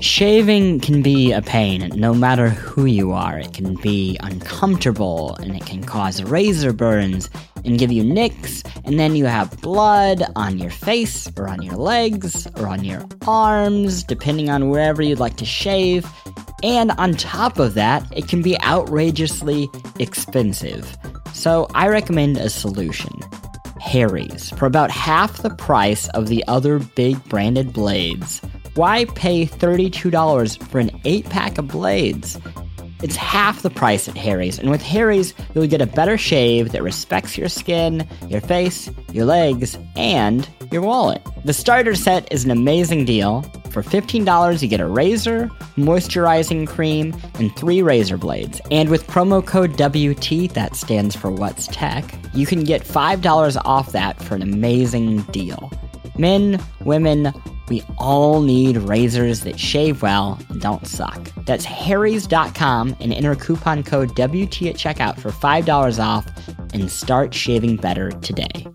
Shaving can be a pain, no matter who you are. It can be uncomfortable, and it can cause razor burns and give you nicks, and then you have blood on your face, or on your legs, or on your arms, depending on wherever you'd like to shave. And on top of that, it can be outrageously expensive. So I recommend a solution. Harry's, for about half the price of the other big branded blades. Why pay $32 for an 8 pack of blades? It's half the price at Harry's, and with Harry's, you'll get a better shave that respects your skin, your face, your legs, and your wallet. The starter set is an amazing deal. For $15, you get a razor, moisturizing cream, and three razor blades. And with promo code WT, that stands for What's Tech, you can get $5 off that for an amazing deal. Men, women, we all need razors that shave well and don't suck. That's harrys.com and enter coupon code WT at checkout for $5 off and start shaving better today.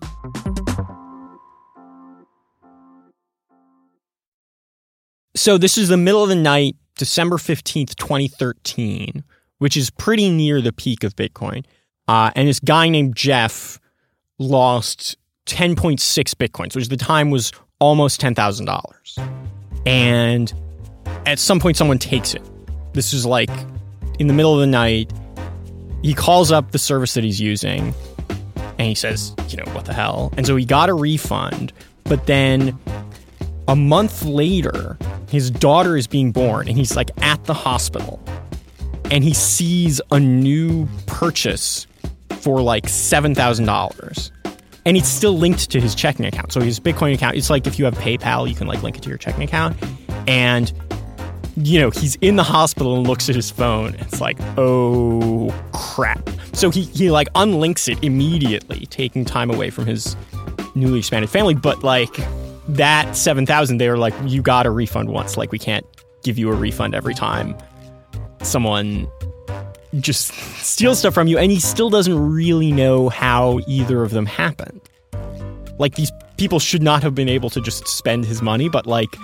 So this is the middle of the night, December 15th, 2013, which is pretty near the peak of Bitcoin. Uh, and this guy named Jeff lost 10.6 Bitcoins, which at the time was almost $10,000. And at some point, someone takes it. This is like in the middle of the night. He calls up the service that he's using and he says, you know, what the hell? And so he got a refund. But then a month later, his daughter is being born and he's like at the hospital and he sees a new purchase for like $7,000 and it's still linked to his checking account. So his Bitcoin account, it's like if you have PayPal, you can like link it to your checking account. And you know, he's in the hospital and looks at his phone. It's like, oh crap. So he he like unlinks it immediately, taking time away from his newly expanded family. But like that seven thousand, they were like, you got a refund once. Like we can't give you a refund every time someone just steals stuff from you, and he still doesn't really know how either of them happened. Like, these people should not have been able to just spend his money, but like,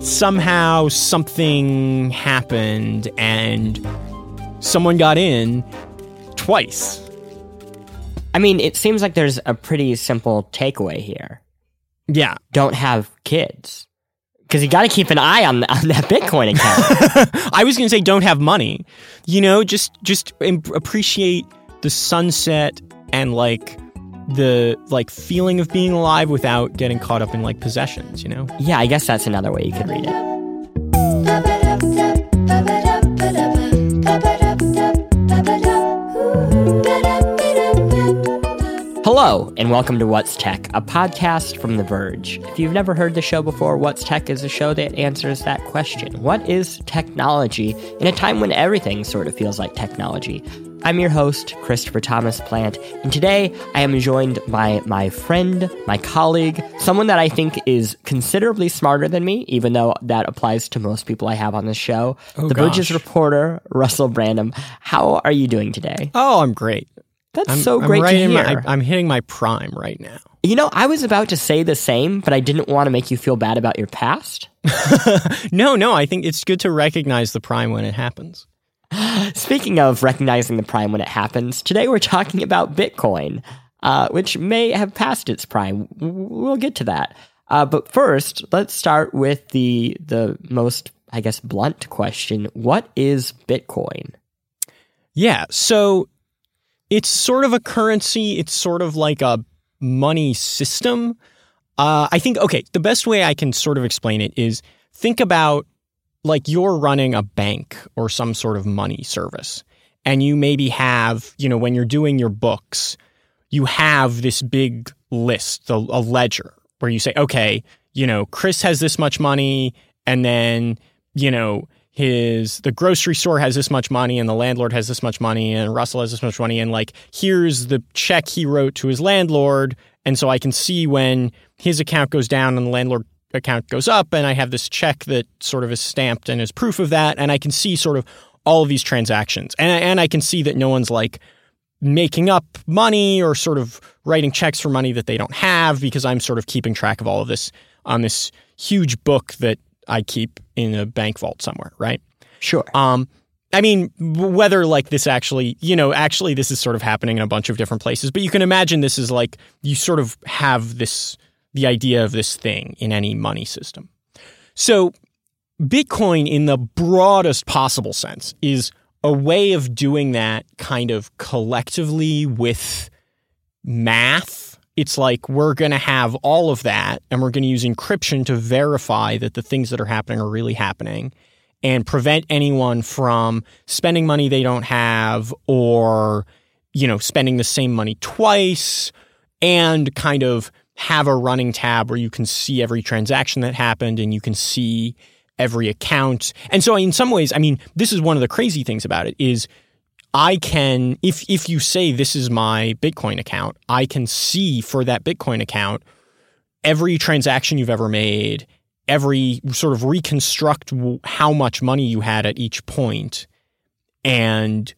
somehow something happened and someone got in twice. I mean, it seems like there's a pretty simple takeaway here. Yeah. Don't have kids because you got to keep an eye on, on that Bitcoin account. I was going to say don't have money. You know, just just appreciate the sunset and like the like feeling of being alive without getting caught up in like possessions, you know? Yeah, I guess that's another way you could read it. And welcome to What's Tech, a podcast from The Verge. If you've never heard the show before, What's Tech is a show that answers that question. What is technology in a time when everything sort of feels like technology? I'm your host, Christopher Thomas Plante, and today I am joined by my friend, my colleague, someone that I think is considerably smarter than me, even though that applies to most people I have on this show. Oh, the gosh. Verge's reporter, Russell Brandom. How are you doing today? Oh, I'm great. That's I'm, so I'm great right to hear. my, I'm hitting my prime right now. You know, I was about to say the same, but I didn't want to make you feel bad about your past. no, no, I think it's good to recognize the prime when it happens. Speaking of recognizing the prime when it happens, today we're talking about Bitcoin, uh, which may have passed its prime. We'll get to that. Uh, but first, let's start with the the most, I guess, blunt question: What is Bitcoin? Yeah, so it's sort of a currency. It's sort of like a money system. Uh, I think, okay, the best way I can sort of explain it is think about like you're running a bank or some sort of money service. And you maybe have, you know, when you're doing your books, you have this big list, a, a ledger, where you say, okay, you know, Chris has this much money, and then, you know, his the grocery store has this much money and the landlord has this much money and Russell has this much money. And like here's the check he wrote to his landlord. And so I can see when his account goes down and the landlord account goes up and I have this check that sort of is stamped and is proof of that. And I can see sort of all of these transactions. And and I can see that no one's like making up money or sort of writing checks for money that they don't have because I'm sort of keeping track of all of this on this huge book that I keep in a bank vault somewhere, right? Sure. Um, I mean, whether like this actually, you know, actually this is sort of happening in a bunch of different places, but you can imagine this is like you sort of have this the idea of this thing in any money system. So, Bitcoin, in the broadest possible sense, is a way of doing that kind of collectively with math. It's like we're going to have all of that and we're going to use encryption to verify that the things that are happening are really happening and prevent anyone from spending money they don't have or, you know, spending the same money twice and kind of have a running tab where you can see every transaction that happened and you can see every account. And so in some ways, I mean, this is one of the crazy things about it is I can if if you say this is my Bitcoin account, I can see for that Bitcoin account every transaction you've ever made, every sort of reconstruct how much money you had at each point and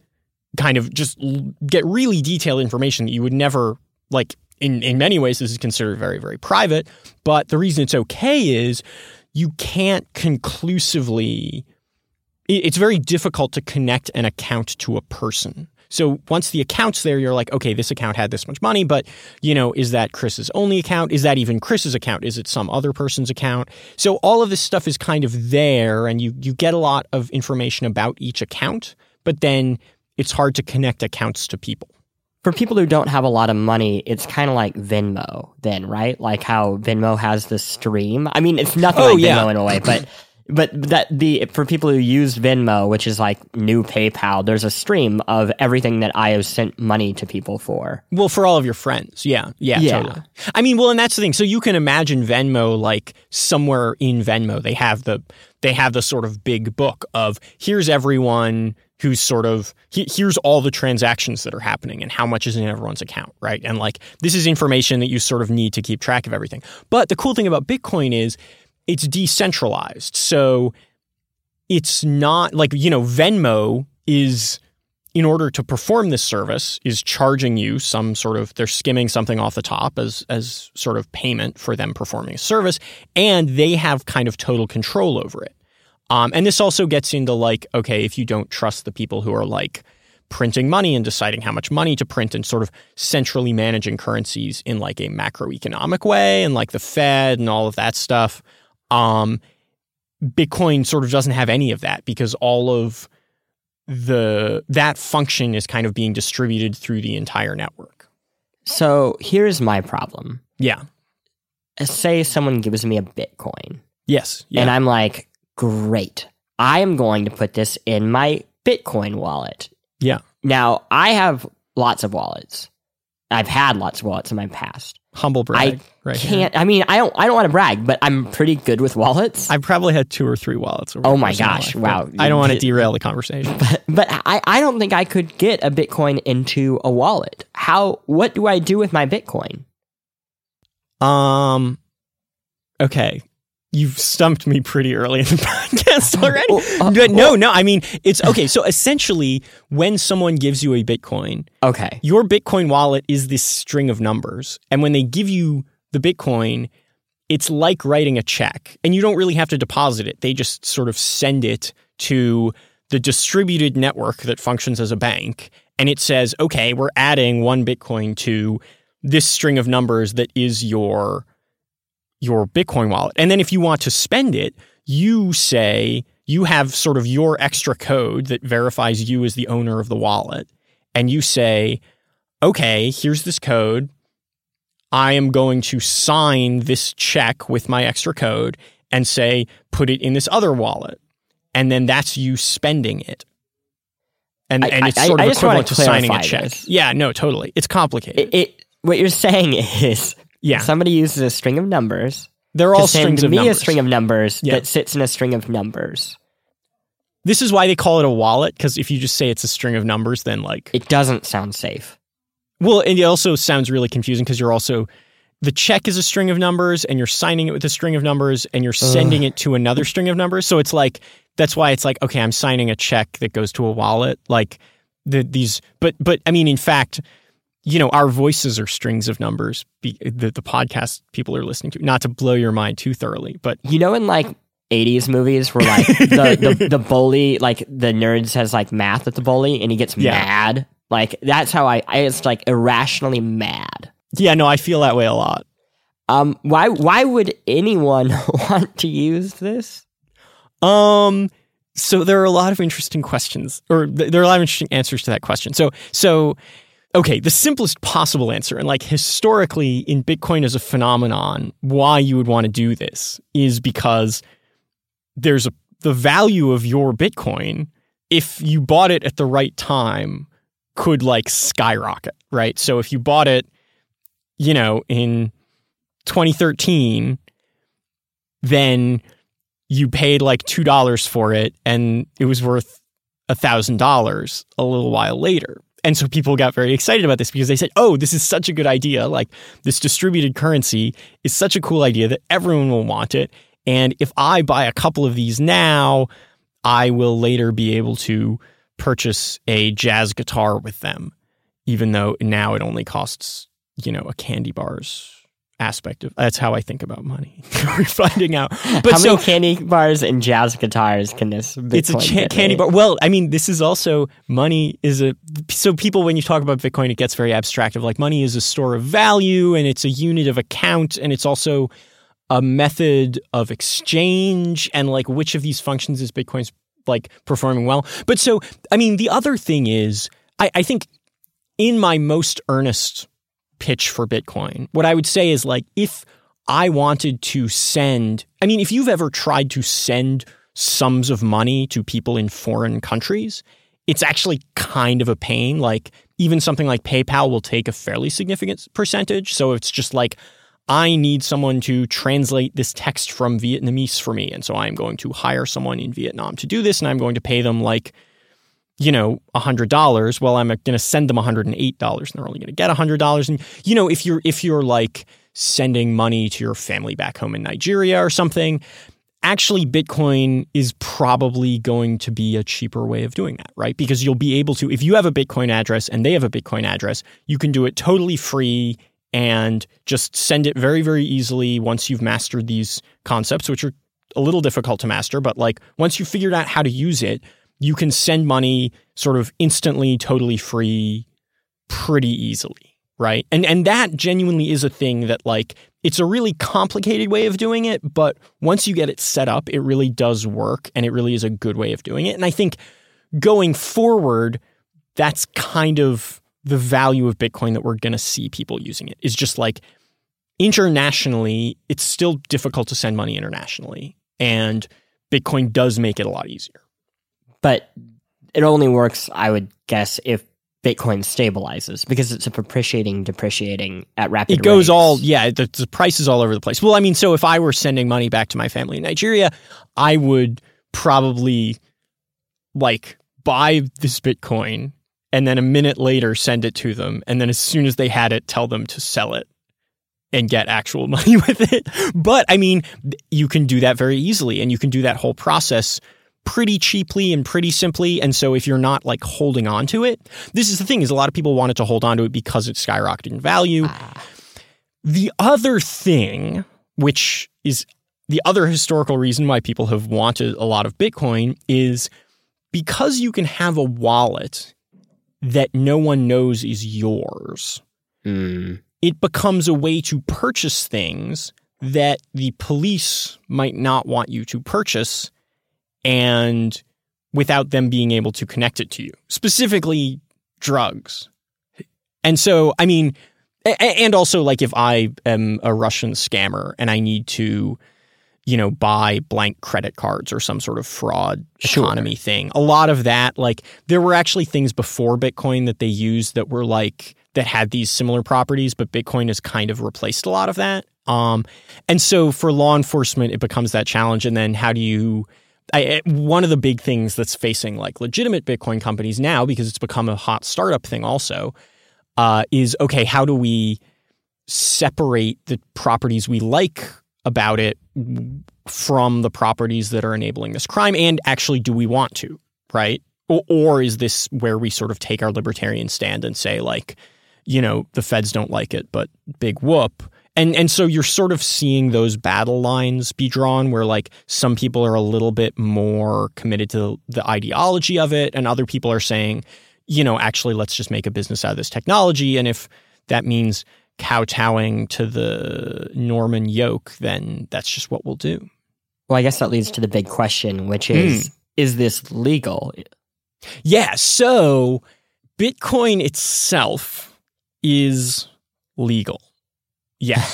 kind of just get really detailed information that you would never like in in many ways this is considered very very private, but the reason it's okay is you can't conclusively it's very difficult to connect an account to a person. So once the account's there, you're like, okay, this account had this much money, but you know, is that Chris's only account? Is that even Chris's account? Is it some other person's account? So all of this stuff is kind of there, and you you get a lot of information about each account, but then it's hard to connect accounts to people for people who don't have a lot of money, it's kind of like Venmo, then, right? Like how Venmo has the stream. I mean, it's nothing oh, like yeah. Venmo in a way, but but that the for people who use Venmo, which is like new PayPal, there's a stream of everything that I have sent money to people for. Well, for all of your friends, yeah, yeah, yeah. Totally. I mean, well, and that's the thing. So you can imagine Venmo like somewhere in Venmo, they have the they have the sort of big book of here's everyone who's sort of here's all the transactions that are happening and how much is in everyone's account, right? And like this is information that you sort of need to keep track of everything. But the cool thing about Bitcoin is it's decentralized. So it's not like, you know, Venmo is in order to perform this service is charging you some sort of they're skimming something off the top as as sort of payment for them performing a service and they have kind of total control over it um, and this also gets into like, okay, if you don't trust the people who are like printing money and deciding how much money to print and sort of centrally managing currencies in like a macroeconomic way and like the Fed and all of that stuff, um, Bitcoin sort of doesn't have any of that because all of the that function is kind of being distributed through the entire network. So here's my problem. Yeah. Say someone gives me a Bitcoin. Yes. Yeah. And I'm like, great. I am going to put this in my Bitcoin wallet. Yeah. Now, I have lots of wallets. I've had lots of wallets in my past. Humble brag. I right can't. Here. I mean, I don't. I don't want to brag, but I'm pretty good with wallets. I've probably had two or three wallets. oh my gosh! wow. I don't want to derail the conversation. But, but I, I don't think I could get a Bitcoin into a wallet. How? What do I do with my Bitcoin? Um. Okay you've stumped me pretty early in the podcast already. uh, but no, no, I mean, it's okay. So essentially, when someone gives you a Bitcoin, okay, your Bitcoin wallet is this string of numbers. And when they give you the Bitcoin, it's like writing a check. And you don't really have to deposit it, they just sort of send it to the distributed network that functions as a bank. And it says, okay, we're adding one Bitcoin to this string of numbers that is your your Bitcoin wallet. And then if you want to spend it, you say you have sort of your extra code that verifies you as the owner of the wallet. And you say, okay, here's this code. I am going to sign this check with my extra code and say, put it in this other wallet. And then that's you spending it. And, I, and it's sort I, of equivalent to signing a check. This. Yeah, no, totally. It's complicated. It, it, what you're saying is yeah. Somebody uses a string of numbers. They're all strings of me numbers. a string of numbers yeah. that sits in a string of numbers. This is why they call it a wallet because if you just say it's a string of numbers, then like it doesn't sound safe. Well, and it also sounds really confusing because you're also the check is a string of numbers and you're signing it with a string of numbers and you're sending it to another string of numbers. So it's like that's why it's like okay, I'm signing a check that goes to a wallet. Like the, these, but but I mean, in fact, you know, our voices are strings of numbers. Be, the the podcast people are listening to. Not to blow your mind too thoroughly, but you know, in like 80s movies where like the, the the bully like the nerd says like math at the bully and he gets Yeah. mad like that's how I, I it's like irrationally mad Yeah, no, I feel that way a lot. um why why would anyone want to use this Um, so there are a lot of interesting questions, or th- there are a lot of interesting answers to that question. So, so okay, the simplest possible answer, and like historically in Bitcoin as a phenomenon, why you would want to do this is because there's a the value of your Bitcoin if you bought it at the right time could like skyrocket, right? So if you bought it, you know, in 2013, then you paid like two dollars for it and it was worth a thousand dollars a little while later. And so people got very excited about this because they said, oh, this is such a good idea. Like this distributed currency is such a cool idea that everyone will want it. And if I buy a couple of these now, I will later be able to purchase a jazz guitar with them, even though now it only costs, you know, a candy bars aspect of that's how I think about money. We're finding out. But how so many candy bars and jazz guitars can this Bitcoin it's a cha- candy bar. Well, I mean, this is also money is a so people when you talk about Bitcoin, it gets very abstract. Of like money is a store of value and it's a unit of account and it's also a method of exchange and like which of these functions is Bitcoin's like performing well. But so I mean, the other thing is, I, I think in my most earnest pitch for Bitcoin, what I would say is like if I wanted to send, I mean, if you've ever tried to send sums of money to people in foreign countries, it's actually kind of a pain. Like, even something like PayPal will take a fairly significant percentage. So it's just like, I need someone to translate this text from Vietnamese for me. And so I'm going to hire someone in Vietnam to do this, and I'm going to pay them like, you know, $100. Well, I'm going to send them $108 and they're only going to get $100. And, you know, if you're, if you're like sending money to your family back home in Nigeria or something, actually Bitcoin is probably going to be a cheaper way of doing that, right? Because you'll be able to, if you have a Bitcoin address and they have a Bitcoin address, you can do it totally free and just send it very, very easily once you've mastered these concepts, which are a little difficult to master. But like once you've figured out how to use it, you can send money sort of instantly, totally free, pretty easily, right? And and that genuinely is a thing that like it's a really complicated way of doing it, but once you get it set up, it really does work and it really is a good way of doing it. And I think going forward, that's kind of the value of Bitcoin that we're going to see people using it is just like internationally, it's still difficult to send money internationally. And Bitcoin does make it a lot easier. But it only works I would guess if Bitcoin stabilizes because it's a appreciating depreciating at rapid It goes rates. all, yeah, the, the price is all over the place. Well, I mean, so if I were sending money back to my family in Nigeria, I would probably like buy this Bitcoin and then a minute later send it to them. And then as soon as they had it, tell them to sell it and get actual money with it. But I mean, you can do that very easily and you can do that whole process pretty cheaply and pretty simply. And so if you're not like holding on to it, this is the thing is a lot of people wanted to hold on to it because it's skyrocketed in value. The other thing, which is the other historical reason why people have wanted a lot of Bitcoin, is because you can have a wallet that no one knows is yours, Mm. it becomes a way to purchase things that the police might not want you to purchase and without them being able to connect it to you, specifically drugs. And so, I mean, and also like if I am a Russian scammer and I need to, you know, buy blank credit cards or some sort of fraud Sure. economy thing, a lot of that, like there were actually things before Bitcoin that they used that were like that had these similar properties, but Bitcoin has kind of replaced a lot of that. Um, and so for law enforcement, it becomes that challenge. And then how do you? I, one of the big things that's facing like legitimate Bitcoin companies now, because it's become a hot startup thing, also, uh, is okay. How do we separate the properties we like about it from the properties that are enabling this crime? And actually, do we want to? Right? Or, or is this where we sort of take our libertarian stand and say like, you know, the feds don't like it, but big whoop. And and so you're sort of seeing those battle lines be drawn where like some people are a little bit more committed to the ideology of it and other people are saying you know actually let's just make a business out of this technology and if that means kowtowing to the norman yoke then that's just what we'll do. Well, I guess that leads to the big question, which is hmm. is this legal? yeah so bitcoin itself is legal yeah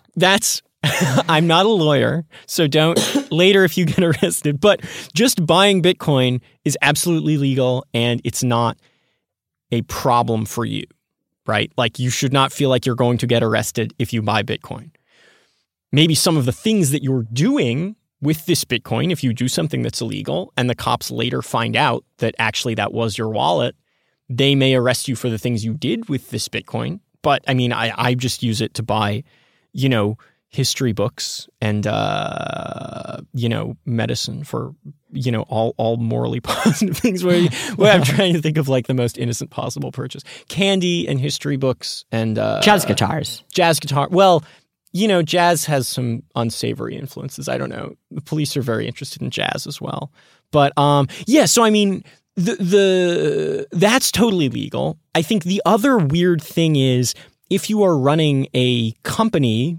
that's I'm not a lawyer, so don't later if you get arrested. But just buying Bitcoin is absolutely legal and it's not a problem for you, right? Like you should not feel like you're going to get arrested if you buy Bitcoin. Maybe some of the things that you're doing with this Bitcoin, if you do something that's illegal and the cops later find out that actually that was your wallet, they may arrest you for the things you did with this Bitcoin. But I mean, I, I just use it to buy, you know, history books and uh, you know medicine for you know all all morally positive things where, where I'm trying to think of like the most innocent possible purchase. Candy and history books and uh, Jazz guitars. jazz guitar. Well you know jazz has some unsavory influences. I don't know. The police are very interested in jazz as well. But um yeah so I mean the the that's totally legal I think the other weird thing is if you are running a company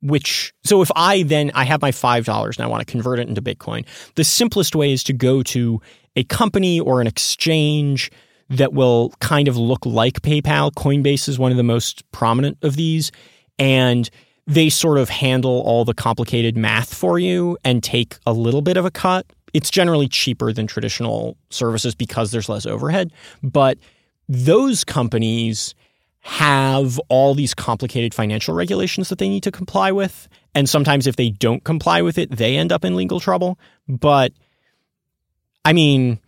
which so if I then I have my five dollars and I want to convert it into Bitcoin, the simplest way is to go to a company or an exchange that will kind of look like PayPal. Coinbase is one of the most prominent of these, and they sort of handle all the complicated math for you and take a little bit of a cut. It's generally cheaper than traditional services because there's less overhead, but those companies have all these complicated financial regulations that they need to comply with. And sometimes if they don't comply with it, they end up in legal trouble. But I mean,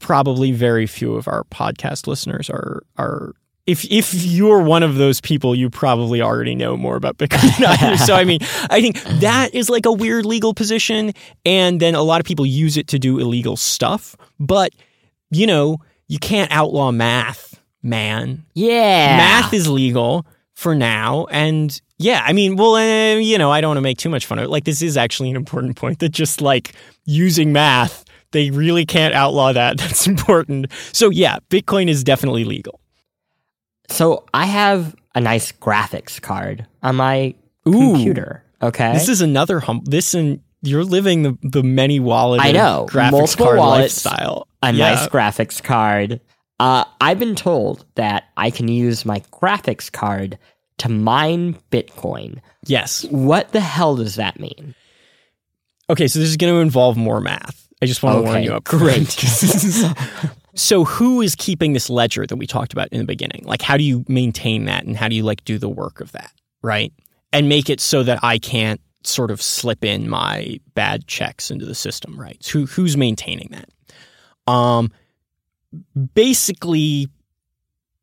probably very few of our podcast listeners are are if if you're one of those people, you probably already know more about Bitcoin than. So I mean, I think that is like a weird legal position. And then a lot of people use it to do illegal stuff. But, you know, you can't outlaw math, man. Yeah. Math is legal for now. And yeah, I mean, well, uh, you know, I don't want to make too much fun of it. Like, this is actually an important point that just like using math, they really can't outlaw that. That's important. So yeah, Bitcoin is definitely legal. So I have a nice graphics card on my Ooh. computer. Okay. This is another hum. This and you're living the the many wallet. I know. graphics Multiple card wallets, lifestyle. a Yeah. nice graphics card. Uh, I've been told that I can use my graphics card to mine Bitcoin. Yes. What the hell does that mean? Okay, so this is going to involve more math. I just want to warn you up. great. so who is keeping this ledger that we talked about in the beginning? Like how do you maintain that and how do you like do the work of that, right? And make it so that I can't sort of slip in my bad checks into the system, right? Who who's maintaining that? Um basically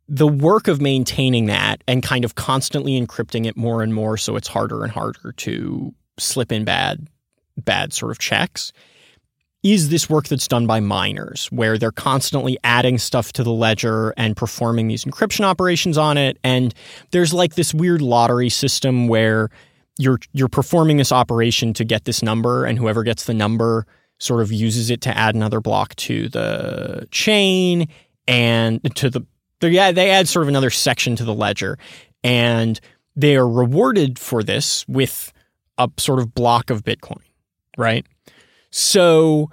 the work of maintaining that and kind of constantly encrypting it more and more so it's harder and harder to slip in bad bad sort of checks is this work that's done by miners where they're constantly adding stuff to the ledger and performing these encryption operations on it? And there's like this weird lottery system where you're you're performing this operation to get this number and whoever gets the number sort of uses it to add another block to the chain and to the yeah they add sort of another section to the ledger. And they are rewarded for this with a sort of block of bitcoin right so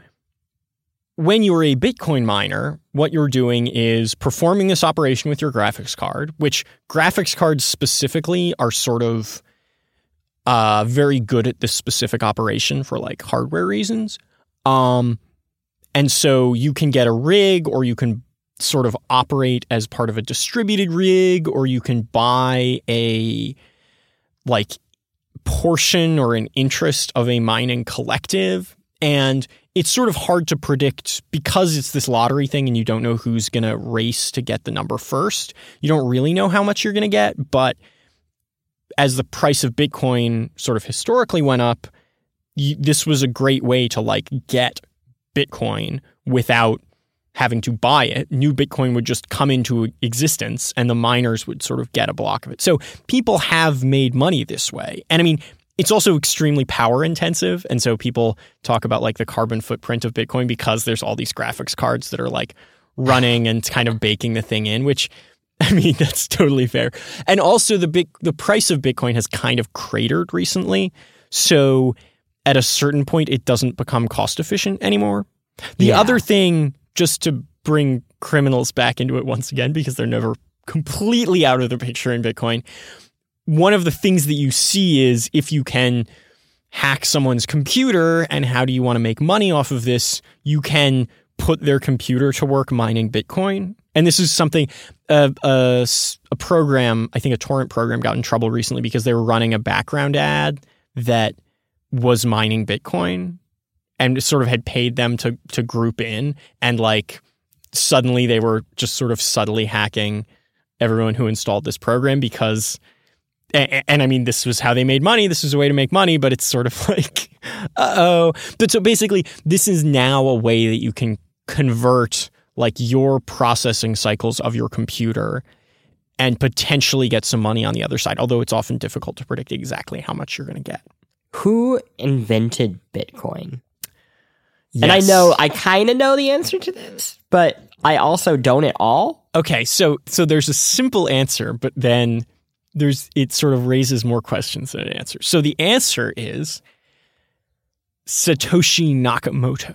when you're a Bitcoin miner, what you're doing is performing this operation with your graphics card, which graphics cards specifically are sort of uh, very good at this specific operation for like hardware reasons. Um, and so you can get a rig or you can sort of operate as part of a distributed rig or you can buy a like portion or an interest of a mining collective and it's sort of hard to predict because it's this lottery thing and you don't know who's going to race to get the number first. You don't really know how much you're going to get, but as the price of Bitcoin sort of historically went up, you, this was a great way to like get Bitcoin without having to buy it. New Bitcoin would just come into existence and the miners would sort of get a block of it. So people have made money this way. And I mean, it's also extremely power intensive. And so people talk about like the carbon footprint of Bitcoin because there's all these graphics cards that are like running and kind of baking the thing in, which I mean, that's totally fair. And also the big the price of Bitcoin has kind of cratered recently. So at a certain point it doesn't become cost efficient anymore. The Yeah. other thing just to bring criminals back into it once again because they're never completely out of the picture in Bitcoin. One of the things that you see is if you can hack someone's computer and how do you want to make money off of this, you can put their computer to work mining Bitcoin. And this is something uh, a, s- a program, I think a torrent program got in trouble recently because they were running a background ad that was mining Bitcoin and sort of had paid them to to group in and like suddenly they were just sort of subtly hacking everyone who installed this program because and, and I mean this was how they made money this was a way to make money but it's sort of like uh-oh but so basically this is now a way that you can convert like your processing cycles of your computer and potentially get some money on the other side although it's often difficult to predict exactly how much you're going to get Who invented Bitcoin? Yes. And I know I kind of know the answer to this, but I also don't at all. Okay, so so there's a simple answer, but then there's it sort of raises more questions than it answers. So the answer is Satoshi Nakamoto.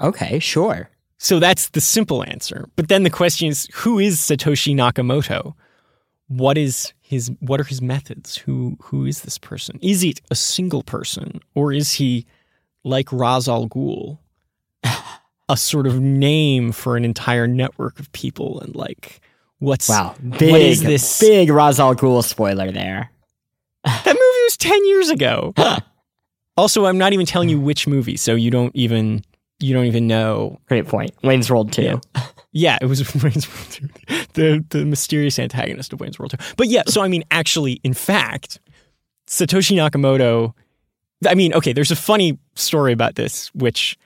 Okay, sure. So that's the simple answer. But then the question is who is Satoshi Nakamoto? What is his what are his methods? Who who is this person? Is it a single person or is he like Ra's al Ghul? a sort of name for an entire network of people and like what's Wow, big, what is this big Ra's al Ghul spoiler there. that movie was 10 years ago also i'm not even telling you which movie so you don't even you don't even know Great point. Wayne's World 2. Yeah. yeah it was Wayne's World 2 the the mysterious antagonist of Wayne's World 2 but yeah so i mean actually in fact Satoshi Nakamoto I mean okay there's a funny story about this which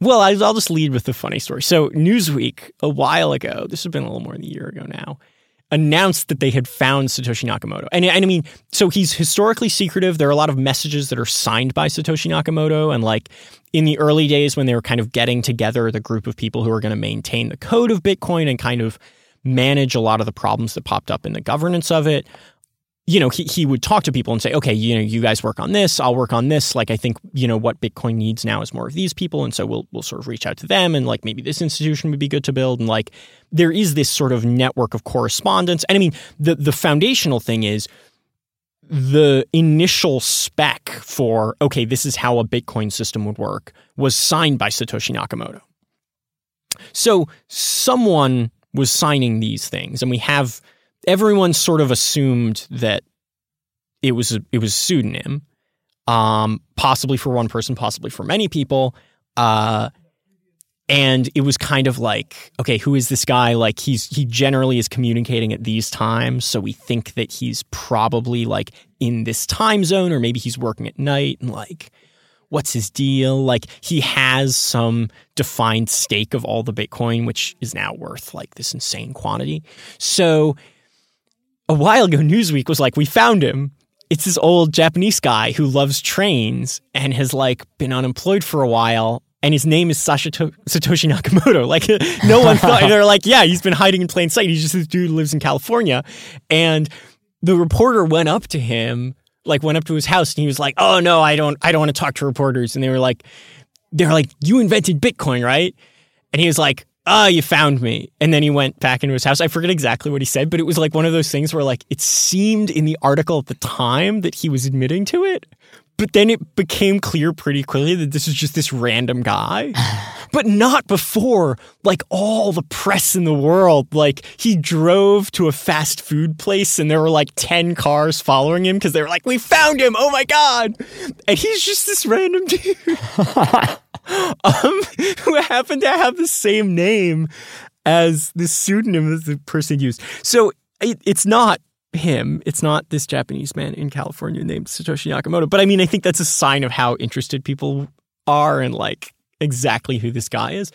well, I'll just lead with the funny story. So, Newsweek, a while ago, this has been a little more than a year ago now, announced that they had found Satoshi Nakamoto. And, and I mean, so he's historically secretive. There are a lot of messages that are signed by Satoshi Nakamoto. And like in the early days when they were kind of getting together the group of people who are going to maintain the code of Bitcoin and kind of manage a lot of the problems that popped up in the governance of it, you know, he, he would talk to people and say, okay, you know, you guys work on this, I'll work on this. Like, I think, you know, what Bitcoin needs now is more of these people. And so we'll, we'll sort of reach out to them and like maybe this institution would be good to build. And like, there is this sort of network of correspondence. And I mean, the, the foundational thing is the initial spec for, okay, this is how a Bitcoin system would work was signed by Satoshi Nakamoto. So someone was signing these things and we have everyone sort of assumed that it was a, it was a pseudonym, um, possibly for one person, possibly for many people, uh, and it was kind of like, okay, who is this guy? Like he's he generally is communicating at these times, so we think that he's probably like in this time zone, or maybe he's working at night, and like. What's his deal? Like he has some defined stake of all the Bitcoin, which is now worth like this insane quantity. So a while ago, Newsweek was like, we found him. It's this old Japanese guy who loves trains and has like been unemployed for a while. And his name is Sashato- Satoshi Nakamoto. Like no one thought. they're like, yeah, he's been hiding in plain sight. He's just this dude who lives in California. And the reporter went up to him, like went up to his house, and he was like, "Oh no, I don't, I don't want to talk to reporters." And they were like, "They were like, you invented Bitcoin, right?" And he was like, oh, you found me. And then he went back into his house. I forget exactly what he said, but it was like one of those things where like it seemed in the article at the time that he was admitting to it. But then it became clear pretty quickly that this is just this random guy. But not before, like all the press in the world. Like he drove to a fast food place and there were like 10 cars following him because they were like, we found him. Oh my God. And he's just this random dude um, who happened to have the same name as the pseudonym that the person used. So it, it's not him. It's not this Japanese man in California named Satoshi Nakamoto. But I mean, I think that's a sign of how interested people are in like exactly who this guy is.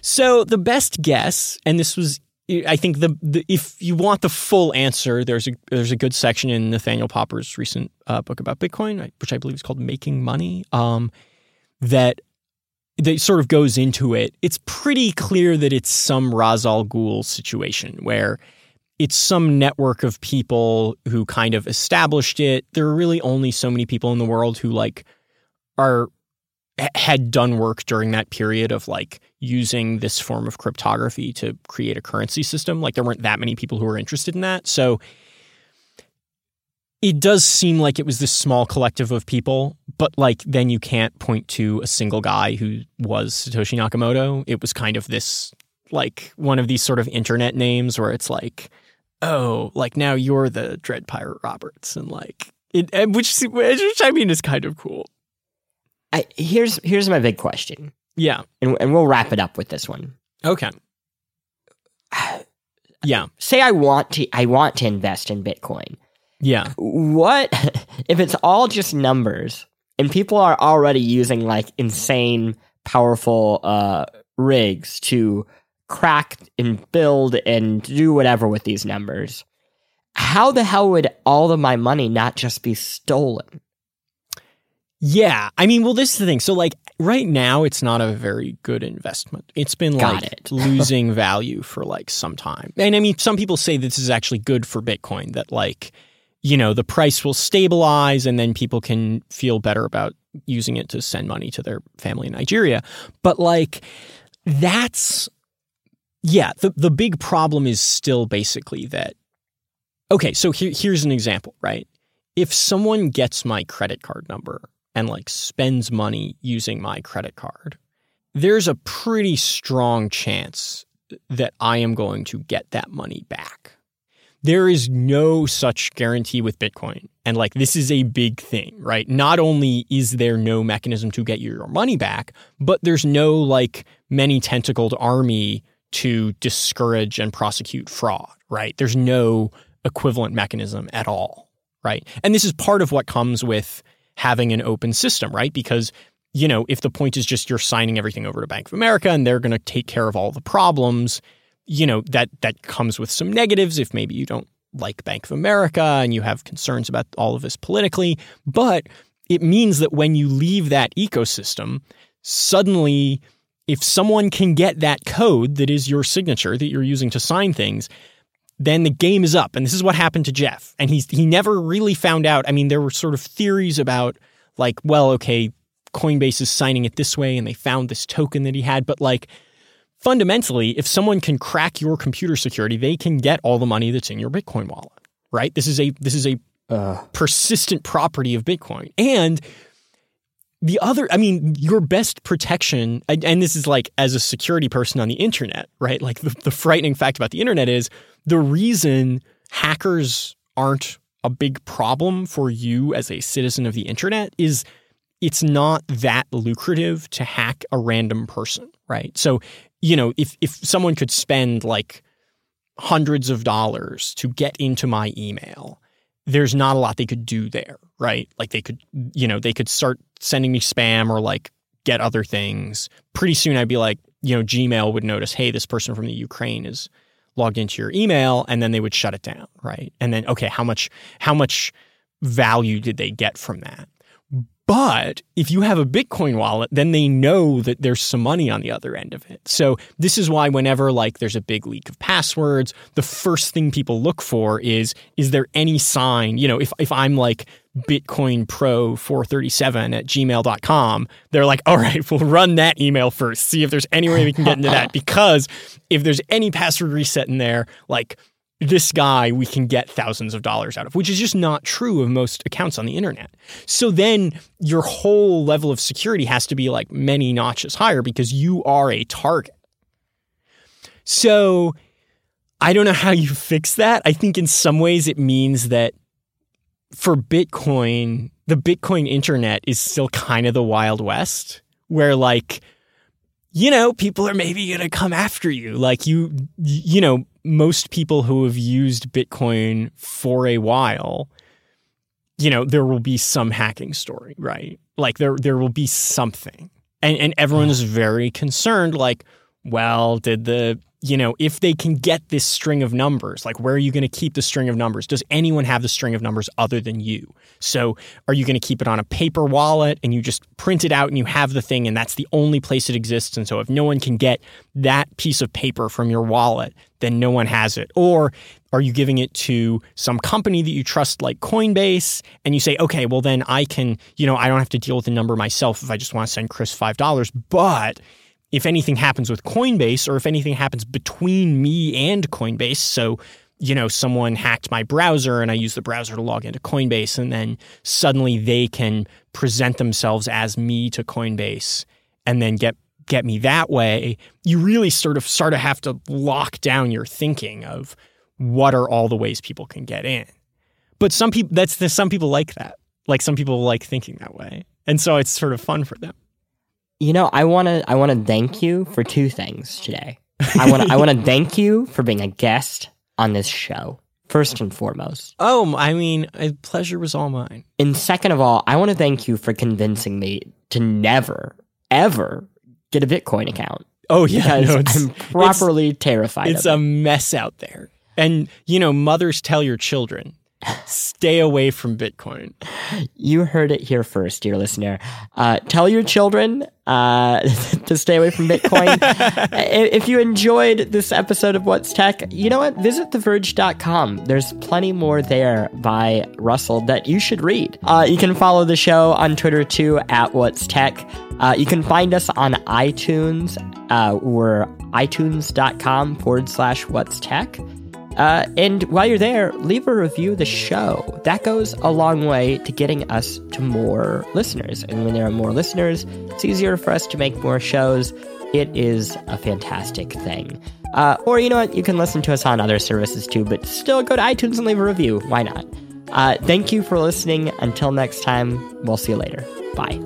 So the best guess, and this was I think the, the, if you want the full answer, there's a there's a good section in Nathaniel Popper's recent uh, book about Bitcoin, which I believe is called "Making Money," um, that that sort of goes into it. It's pretty clear that it's some Ra's al Ghul situation where it's some network of people who kind of established it. There are really only so many people in the world who like are had done work during that period of like using this form of cryptography to create a currency system. Like there weren't that many people who were interested in that. So it does seem like it was this small collective of people, but like then you can't point to a single guy who was Satoshi Nakamoto. It was kind of this like one of these sort of internet names where it's like, oh, like now you're the Dread Pirate Roberts, and like it, which which I mean is kind of cool. I, here's here's my big question. Yeah. And, and we'll wrap it up with this one. Okay. yeah. Say I want to I want to invest in Bitcoin. Yeah. What if it's all just numbers and people are already using like insane powerful uh rigs to crack and build and do whatever with these numbers? How the hell would all of my money not just be stolen? Yeah. I mean, well, this is the thing. So, like, right now, it's not a very good investment. It's been Got like it. losing value for like some time. And I mean, some people say this is actually good for Bitcoin, that like, you know, the price will stabilize and then people can feel better about using it to send money to their family in Nigeria. But like, that's, yeah, the, the big problem is still basically that, okay, so here, here's an example, right? If someone gets my credit card number and like spends money using my credit card, there's a pretty strong chance that I am going to get that money back. There is no such guarantee with Bitcoin. And like, this is a big thing, right? Not only is there no mechanism to get your money back, but there's no like many tentacled army to discourage and prosecute fraud, right? There's no equivalent mechanism at all, right? And this is part of what comes with having an open system, right? Because you know, if the point is just you're signing everything over to Bank of America and they're going to take care of all the problems, you know, that that comes with some negatives if maybe you don't like Bank of America and you have concerns about all of this politically, but it means that when you leave that ecosystem, suddenly if someone can get that code that is your signature that you're using to sign things, then the game is up. And this is what happened to Jeff. And he's he never really found out. I mean, there were sort of theories about like, well, okay, Coinbase is signing it this way and they found this token that he had, but like fundamentally, if someone can crack your computer security, they can get all the money that's in your Bitcoin wallet. Right? This is a this is a Uh, persistent property of Bitcoin. And the other, I mean, your best protection, and and this is like as a security person on the internet, right? Like the, the frightening fact about the internet is the reason hackers aren't a big problem for you as a citizen of the internet is it's not that lucrative to hack a random person, right? So, you know, if if someone could spend like hundreds of dollars to get into my email, there's not a lot they could do there, right? Like they could, you know, they could start sending me spam or like get other things. Pretty soon I'd be like, you know, Gmail would notice, hey, this person from the Ukraine is logged into your email, and then they would shut it down, right? And then, okay, how much how much value did they get from that? But if you have a Bitcoin wallet, then they know that there's some money on the other end of it. So this is why whenever like there's a big leak of passwords, the first thing people look for is is there any sign, you know, if if I'm like Bitcoin Pro 437 at gmail.com, they're like, all right, we'll run that email first, see if there's any way we can get into that. Because if there's any password reset in there, like this guy we can get thousands of dollars out of, which is just not true of most accounts on the internet. So then your whole level of security has to be like many notches higher because you are a target. So I don't know how you fix that. I think in some ways it means that for Bitcoin, the Bitcoin internet is still kind of the Wild West where like you know, people are maybe going to come after you. Like you, you know, most people who have used Bitcoin for a while, you know, there will be some hacking story, right? Like there, there will be something. And and everyone is very concerned like, well, did the you know, if they can get this string of numbers, like where are you going to keep the string of numbers? Does anyone have the string of numbers other than you? So are you going to keep it on a paper wallet and you just print it out and you have the thing and that's the only place it exists? And so if no one can get that piece of paper from your wallet, then no one has it. Or are you giving it to some company that you trust like Coinbase and you say, okay, well then I can, you know, I don't have to deal with the number myself if I just want to send Chris $5, but if anything happens with Coinbase or if anything happens between me and Coinbase, so you know, someone hacked my browser and I use the browser to log into Coinbase, and then suddenly they can present themselves as me to Coinbase and then get get me that way. You really sort of start to have to lock down your thinking of what are all the ways people can get in. But some people that's some people like that. Like some people like thinking that way. And so it's sort of fun for them. You know, I want to I want to thank you for two things today. I want to I want to thank you for being a guest on this show. First and foremost. Oh, I mean, pleasure was all mine. And second of all, I want to thank you for convincing me to never ever get a Bitcoin account. Oh yeah, no, it's, I'm properly terrified. it's a it. mess out there. And you know, mothers tell your children, stay away from Bitcoin. You heard it here first, dear listener. Uh, tell your children uh, to stay away from Bitcoin. If you enjoyed this episode of What's Tech, you know what? Visit TheVerge.com. There's plenty more there by Russell that you should read. Uh, you can follow the show on Twitter too, at What's Tech. Uh, you can find us on iTunes. Uh, we're itunes.com forward slash What's Tech. Uh, and while you're there, leave a review of the show. That goes a long way to getting us to more listeners. And when there are more listeners, it's easier for us to make more shows. It is a fantastic thing. Uh, or you know what? You can listen to us on other services too, but still go to iTunes and leave a review. Why not? Uh, thank you for listening. Until next time, we'll see you later. Bye.